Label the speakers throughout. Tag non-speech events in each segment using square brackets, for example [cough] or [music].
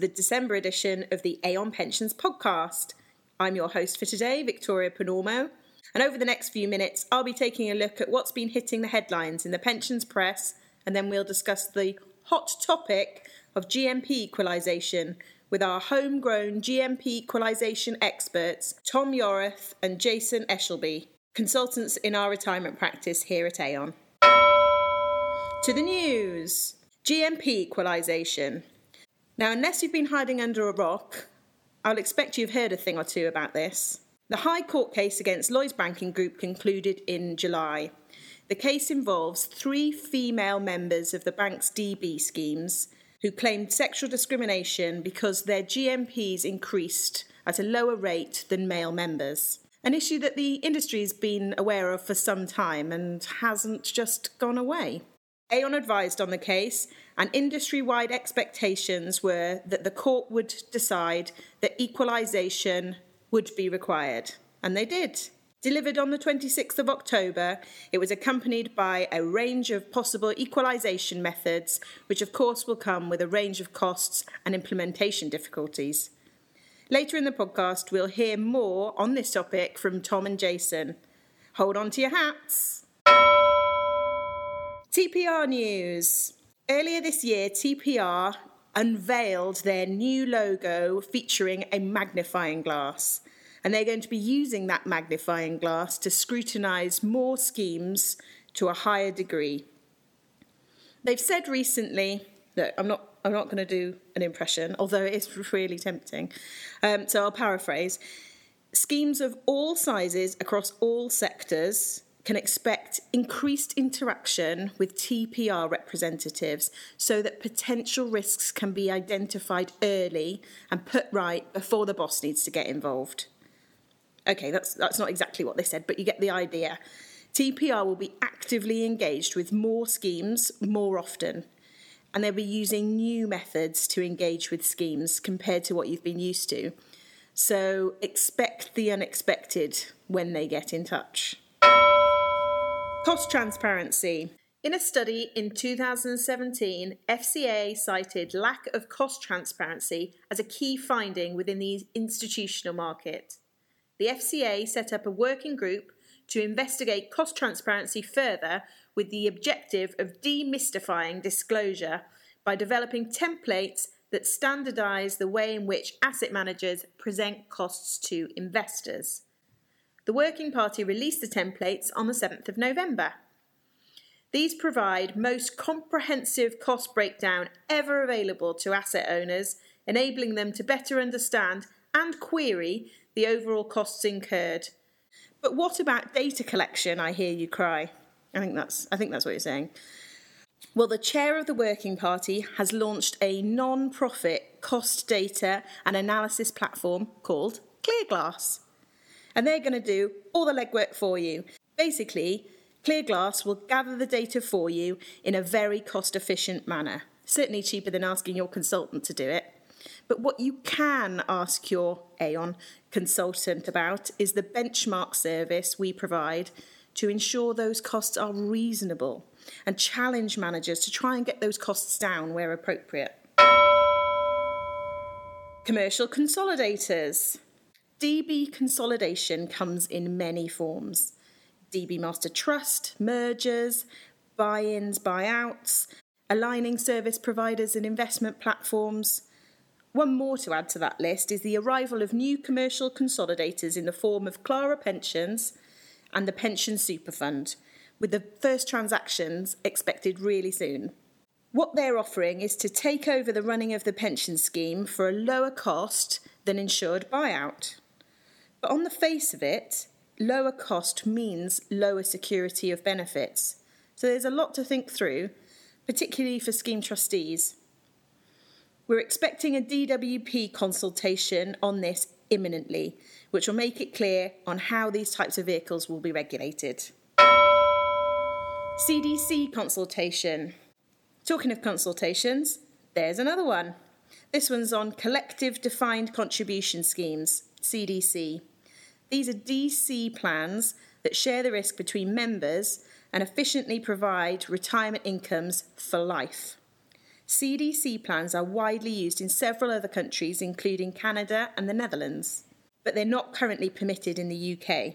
Speaker 1: the December edition of the Aon Pensions podcast. I'm your host for today, Victoria Panormo, and over the next few minutes, I'll be taking a look at what's been hitting the headlines in the pensions press, and then we'll discuss the hot topic of GMP equalisation with our homegrown GMP equalisation experts, Tom Yorath and Jason Eshelby, consultants in our retirement practice here at Aon. To the news GMP equalisation. Now, unless you've been hiding under a rock, I'll expect you've heard a thing or two about this. The High Court case against Lloyds Banking Group concluded in July. The case involves three female members of the bank's DB schemes who claimed sexual discrimination because their GMPs increased at a lower rate than male members. An issue that the industry's been aware of for some time and hasn't just gone away. Aon advised on the case, and industry wide expectations were that the court would decide that equalisation would be required. And they did. Delivered on the 26th of October, it was accompanied by a range of possible equalisation methods, which of course will come with a range of costs and implementation difficulties. Later in the podcast, we'll hear more on this topic from Tom and Jason. Hold on to your hats. TPR news. Earlier this year, TPR unveiled their new logo featuring a magnifying glass and they're going to be using that magnifying glass to scrutinise more schemes to a higher degree. They've said recently that I'm not I'm not going to do an impression, although it is really tempting. Um, so I'll paraphrase. Schemes of all sizes across all sectors can expect increased interaction with TPR representatives so that potential risks can be identified early and put right before the boss needs to get involved. Okay, that's, that's not exactly what they said, but you get the idea. TPR will be actively engaged with more schemes more often, and they'll be using new methods to engage with schemes compared to what you've been used to. So expect the unexpected when they get in touch. Cost transparency. In a study in 2017, FCA cited lack of cost transparency as a key finding within the institutional market the FCA set up a working group to investigate cost transparency further with the objective of demystifying disclosure by developing templates that standardise the way in which asset managers present costs to investors. The Working Party released the templates on the 7th of November. These provide most comprehensive cost breakdown ever available to asset owners, enabling them to better understand and query the overall costs incurred. But what about data collection? I hear you cry. I think that's I think that's what you're saying. Well, the chair of the Working Party has launched a non profit cost data and analysis platform called Clearglass. And they're going to do all the legwork for you. Basically, Clear Glass will gather the data for you in a very cost efficient manner. Certainly cheaper than asking your consultant to do it. But what you can ask your Aon consultant about is the benchmark service we provide to ensure those costs are reasonable and challenge managers to try and get those costs down where appropriate. Commercial consolidators. DB consolidation comes in many forms DB Master Trust, mergers, buy ins, buyouts, aligning service providers and investment platforms, one more to add to that list is the arrival of new commercial consolidators in the form of Clara Pensions and the Pension Super Fund, with the first transactions expected really soon. What they're offering is to take over the running of the pension scheme for a lower cost than insured buyout. But on the face of it, lower cost means lower security of benefits. So there's a lot to think through, particularly for scheme trustees. We're expecting a DWP consultation on this imminently, which will make it clear on how these types of vehicles will be regulated. CDC consultation. Talking of consultations, there's another one. This one's on collective defined contribution schemes, CDC. These are DC plans that share the risk between members and efficiently provide retirement incomes for life. CDC plans are widely used in several other countries, including Canada and the Netherlands, but they're not currently permitted in the UK.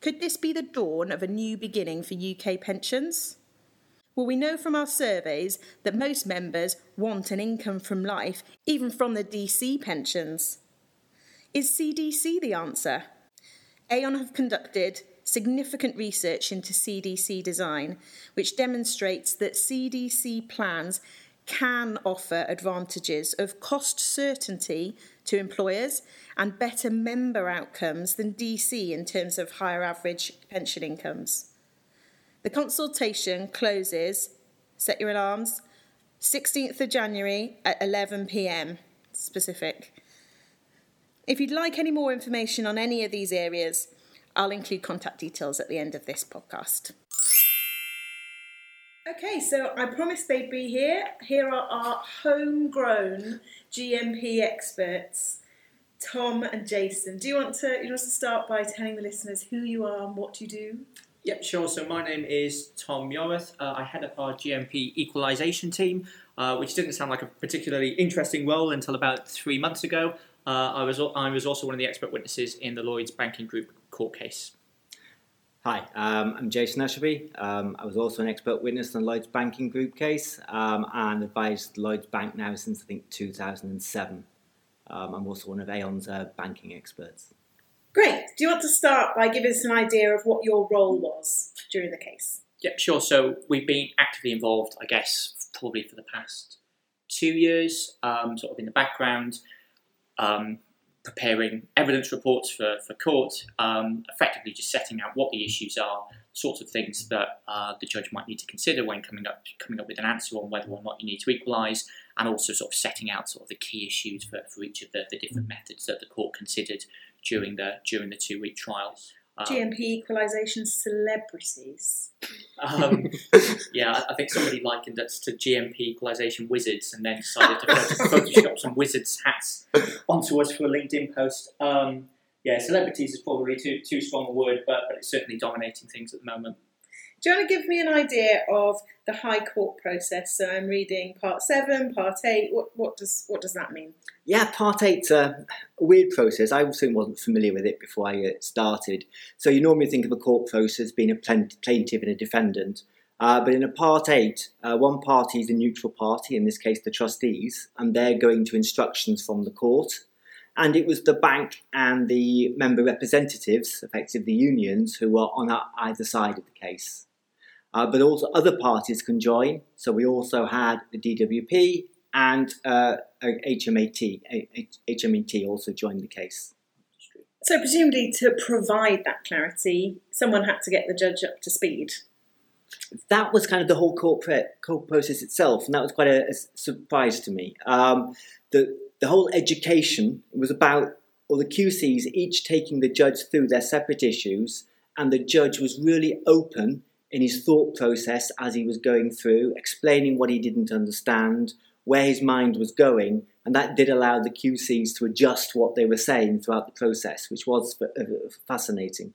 Speaker 1: Could this be the dawn of a new beginning for UK pensions? Well, we know from our surveys that most members want an income from life, even from the DC pensions. Is CDC the answer? Aon have conducted significant research into CDC design, which demonstrates that CDC plans can offer advantages of cost certainty to employers and better member outcomes than DC in terms of higher average pension incomes. The consultation closes, set your alarms, 16th of January at 11 pm specific. If you'd like any more information on any of these areas, I'll include contact details at the end of this podcast. Okay, so I promised they'd be here. Here are our homegrown GMP experts, Tom and Jason. Do you want to you want to start by telling the listeners who you are and what you do?
Speaker 2: Yep, sure. So my name is Tom Yorath. Uh, I head up our GMP equalisation team, uh, which didn't sound like a particularly interesting role until about three months ago. Uh, I was I was also one of the expert witnesses in the Lloyd's Banking Group court case.
Speaker 3: Hi, um, I'm Jason Eshelby. Um, I was also an expert witness in the Lloyd's Banking Group case um, and advised Lloyd's Bank now since I think 2007. Um, I'm also one of Aon's uh, banking experts.
Speaker 1: Great. Do you want to start by giving us an idea of what your role was during the case?
Speaker 2: Yeah, sure. So we've been actively involved, I guess, probably for the past two years, um, sort of in the background, um, preparing evidence reports for, for court, um, effectively just setting out what the issues are, sorts of things that uh, the judge might need to consider when coming up coming up with an answer on whether or not you need to equalise, and also sort of setting out sort of the key issues for, for each of the, the different methods that the court considered during the during the two week trial.
Speaker 1: Um, GMP equalisation celebrities.
Speaker 2: Um, [laughs] yeah, I think somebody likened us to GMP equalisation wizards and then decided to [laughs] Photoshop some wizards hats onto us for a LinkedIn post. Um, yeah, celebrities is probably too too strong a word, but, but it's certainly dominating things at the moment.
Speaker 1: Do you want to give me an idea of the High Court process? So I'm reading Part Seven, Part Eight. What, what does what does that mean?
Speaker 3: Yeah, Part Eight's a, weird process. I also wasn't familiar with it before I uh, started. So you normally think of a court process being a plaintiff and a defendant. Uh, but in a Part 8, uh, one party is a neutral party, in this case the trustees, and they're going to instructions from the court. And it was the bank and the member representatives, effectively the unions, who were on either side of the case. Uh, but also other parties can join. So we also had the DWP and uh, HMAT. HMAT also joined the case.
Speaker 1: So presumably to provide that clarity, someone had to get the judge up to speed.
Speaker 3: That was kind of the whole court, pre- court process itself, and that was quite a, a surprise to me. Um, the the whole education was about, or the QCs each taking the judge through their separate issues, and the judge was really open in his thought process as he was going through, explaining what he didn't understand, where his mind was going, and that did allow the QCs to adjust what they were saying throughout the process, which was uh, fascinating.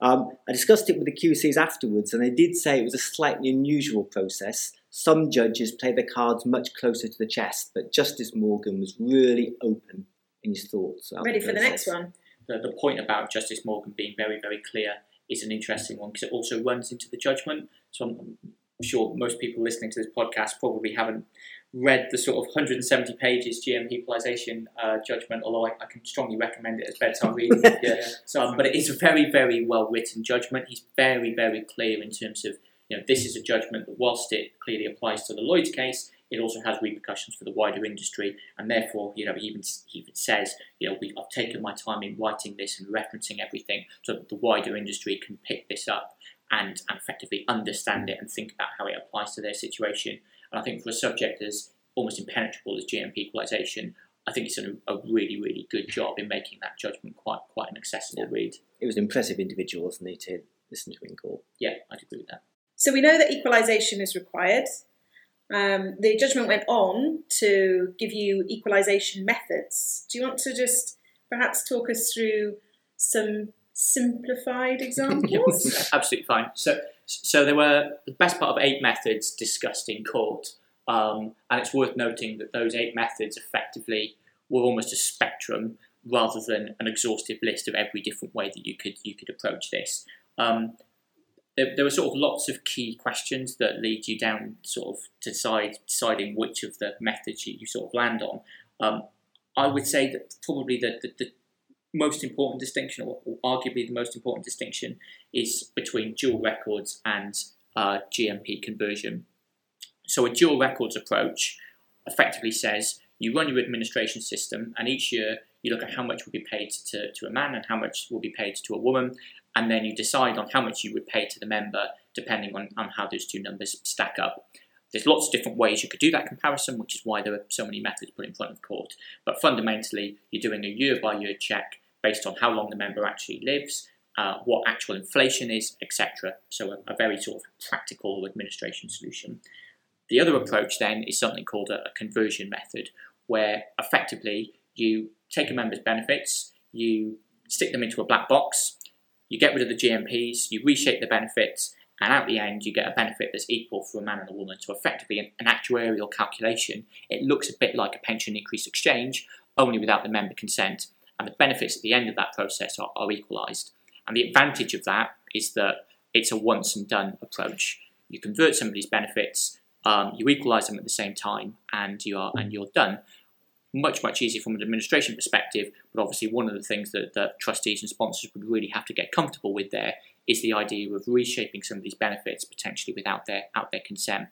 Speaker 3: Um, I discussed it with the QCs afterwards, and they did say it was a slightly unusual process. Some judges play their cards much closer to the chest, but Justice Morgan was really open in his thoughts.
Speaker 1: Ready the for the next one.
Speaker 2: The, the point about Justice Morgan being very, very clear is an interesting one because it also runs into the judgment. So I'm sure most people listening to this podcast probably haven't read the sort of 170 pages GMP equalisation uh, judgment, although I, I, can strongly recommend it as bedtime reading. [laughs] yeah. So, um, but it is a very, very well written judgment. He's very, very clear in terms of you know this is a judgment that whilst it clearly applies to the Lloyd's case, it also has repercussions for the wider industry, and therefore, you know, he even he even says, you know, we, I've taken my time in writing this and referencing everything so that the wider industry can pick this up and, and effectively understand it and think about how it applies to their situation. And I think for a subject as almost impenetrable as GMP equalisation, I think it's done a, a, really, really good job in making that judgment quite quite an accessible yeah. read.
Speaker 3: It was an impressive individual, wasn't he, to listen to in court?
Speaker 2: Yeah, I'd agree with that.
Speaker 1: So we know that equalisation is required. Um, the judgment went on to give you equalisation methods. Do you want to just perhaps talk us through some simplified [laughs] examples? [laughs]
Speaker 2: Absolutely fine. So, so there were the best part of eight methods discussed in court. Um, and it's worth noting that those eight methods effectively were almost a spectrum rather than an exhaustive list of every different way that you could you could approach this. Um, there, there were sort of lots of key questions that lead you down sort of to decide deciding which of the methods you, you sort of land on. Um, I would say that probably the, the, the most important distinction, or, or, arguably the most important distinction, is between dual records and uh, GMP conversion. So a dual records approach effectively says you run your administration system, and each year you look at how much will be paid to, to a man and how much will be paid to a woman, and then you decide on how much you would pay to the member depending on, on how those two numbers stack up. There's lots of different ways you could do that comparison, which is why there are so many methods put in front of court. But fundamentally, you're doing a year by year check based on how long the member actually lives, uh, what actual inflation is, etc. So, a, a, very sort of practical administration solution. The other approach then is something called a, a conversion method, where effectively you take a member's benefits, you stick them into a black box, you get rid of the GMPs, you reshape the benefits, and at the end you get a benefit that's equal for a man and a woman. So effectively an, an actuarial calculation. It looks a bit like a pension increase exchange, only without the member consent, and the benefits at the end of that process are, are equalised. And the advantage of that is that it's a once and done approach. You convert somebody's benefits, um, you equalise them at the same time, and you are and you're done much, much easier from an administration perspective. But obviously, one of the things that, that trustees and sponsors would really have to get comfortable with there is the idea of reshaping some of these benefits potentially without their out their consent.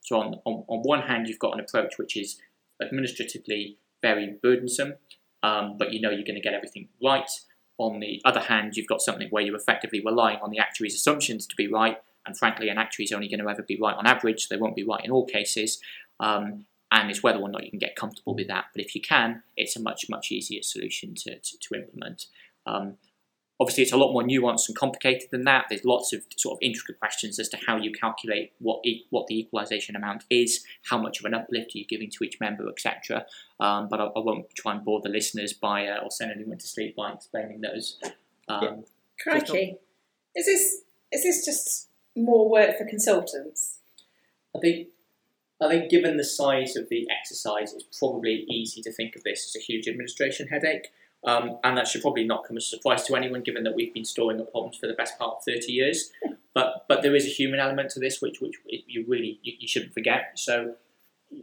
Speaker 2: So on, on, on one hand, you've got an approach which is administratively very burdensome, um, but you know you're going to get everything right. On the other hand, you've got something where you're effectively relying on the actuary's assumptions to be right, and frankly, an actuary is only going to ever be right on average. They won't be right in all cases. Um, and it's whether or not you can get comfortable with that. But if you can, it's a much, much easier solution to, to, to implement. Um, obviously, it's a lot more nuanced and complicated than that. There's lots of sort of intricate questions as to how you calculate what e- what the equalisation amount is, how much of an uplift are you giving to each member, etc. Um, but I, I, won't try and bore the listeners by uh, or send anyone to sleep by explaining those. Um,
Speaker 1: yeah. Crikey, is this is this just more work for consultants?
Speaker 2: I think I think given the size of the exercise, it's probably easy to think of this as a huge administration headache. Um, and that should probably not come as a surprise to anyone, given that we've been storing up problems for the best part of 30 years. But but there is a human element to this, which which you really you, you shouldn't forget. So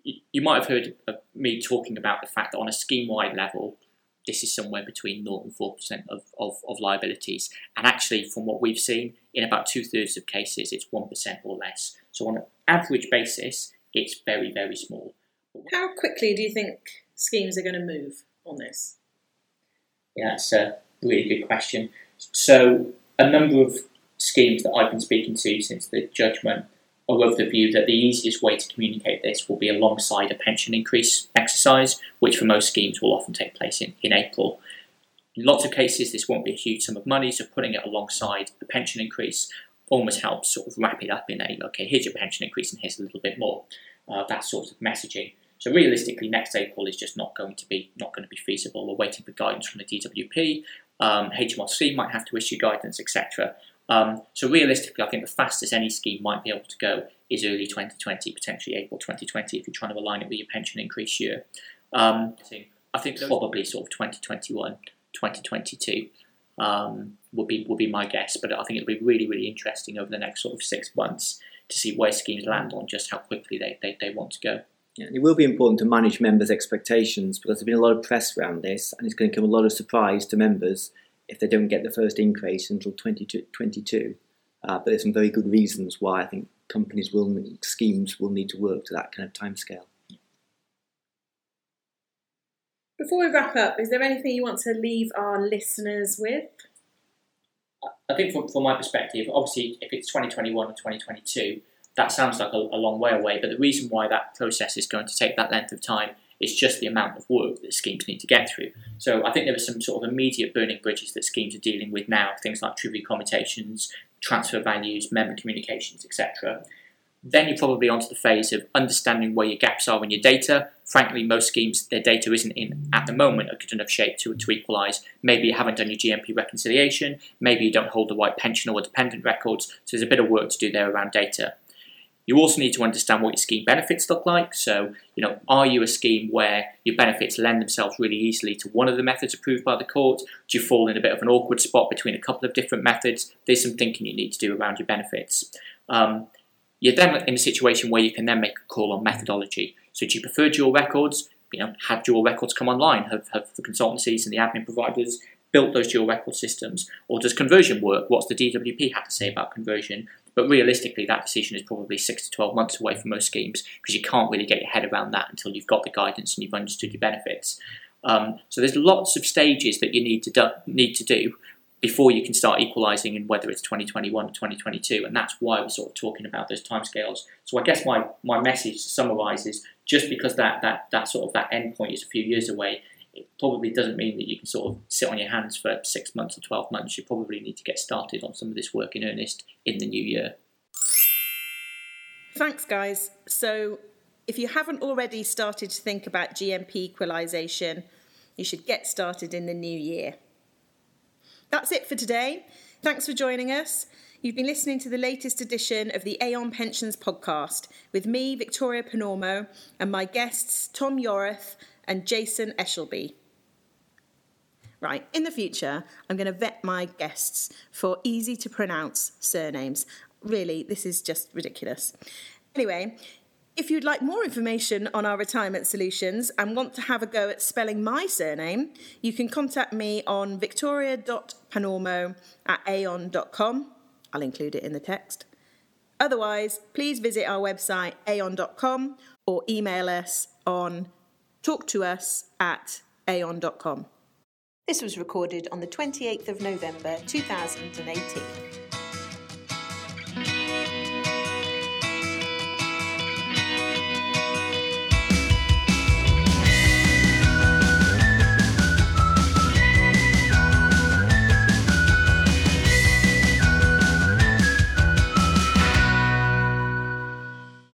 Speaker 2: you, you might have heard me talking about the fact that on a scheme-wide level, this is somewhere between 0 and 4% of, of, of liabilities. And actually, from what we've seen, in about two thirds of cases, it's 1% or less. So on an average basis, it's very, very small.
Speaker 1: How quickly do you think schemes are going to move on this?
Speaker 2: Yeah, that's a really good question. So, a number of schemes that I've been speaking to since the judgment are of the view that the easiest way to communicate this will be alongside a pension increase exercise, which for most schemes will often take place in, in April. In lots of cases, this won't be a huge sum of money, so putting it alongside a pension increase almost helps sort of wrap it up in a okay, here's your pension increase and here's a little bit more. Uh, that sort of messaging. So realistically, next April is just not going to be not going to be feasible. We're waiting for guidance from the DWP. Um, HMRC might have to issue guidance, etc. Um, so realistically, I think the fastest any scheme might be able to go is early 2020, potentially April 2020, if you're trying to align it with your pension increase year. Um, I think probably sort of 2021, 2022 um, would be would be my guess. But I think it'll be really really interesting over the next sort of six months to see where schemes land on just how quickly they, they, they want to go.
Speaker 3: Yeah, it will be important to manage members' expectations because there's been a lot of press around this, and it's going to come a lot of surprise to members if they don't get the first increase until 2022. Uh, but there's some very good reasons why I think companies will schemes will need to work to that kind of timescale.
Speaker 1: Before we wrap up, is there anything you want to leave our listeners with?
Speaker 2: I think from, from my perspective, obviously, if it's 2021 or 2022, that sounds like a, a, long way away. But the reason why that process is going to take that length of time is just the amount of work that schemes need to get through. So I think there are some sort of immediate burning bridges that schemes are dealing with now, things like trivial commutations, transfer values, member communications, etc. Then you're probably onto the phase of understanding where your gaps are in your data. Frankly, most schemes, their data isn't in at the moment a good enough shape to, to equalise. Maybe you haven't done your GMP reconciliation, maybe you don't hold the right pension or dependent records, so there's a bit of work to do there around data. You also need to understand what your scheme benefits look like. So, you know, are you a scheme where your benefits lend themselves really easily to one of the methods approved by the court? Do you fall in a bit of an awkward spot between a couple of different methods? There's some thinking you need to do around your benefits. Um, you're then in a situation where you can then make a call on methodology. So, do you prefer dual records? You know, have dual records come online? Have, have the consultancies and the admin providers built those dual record systems? Or does conversion work? What's the DWP have to say about conversion? But realistically, that decision is probably six to 12 months away from most schemes because you can't really get your head around that until you've got the guidance and you've understood your benefits. Um, so there's lots of stages that you need to do, need to do before you can start equalising in whether it's 2021 or 2022, and that's why we're sort of talking about those timescales. So I guess my, my message to summarise is just because that, that, that sort of that endpoint is a few years away, it probably doesn't mean that you can sort of sit on your hands for six months or 12 months. You probably need to get started on some of this work in earnest in the new year.
Speaker 1: Thanks, guys. So, if you haven't already started to think about GMP equalisation, you should get started in the new year. That's it for today. Thanks for joining us. You've been listening to the latest edition of the Aon Pensions podcast with me, Victoria Panormo, and my guests, Tom Yorath and Jason Eshelby. Right, in the future, I'm going to vet my guests for easy to pronounce surnames. Really, this is just ridiculous. Anyway, if you'd like more information on our retirement solutions and want to have a go at spelling my surname, you can contact me on victoria.panormo at aon.com. I'll include it in the text. Otherwise, please visit our website aon.com or email us on talk to us at aon.com. This was recorded on the 28th of November 2018.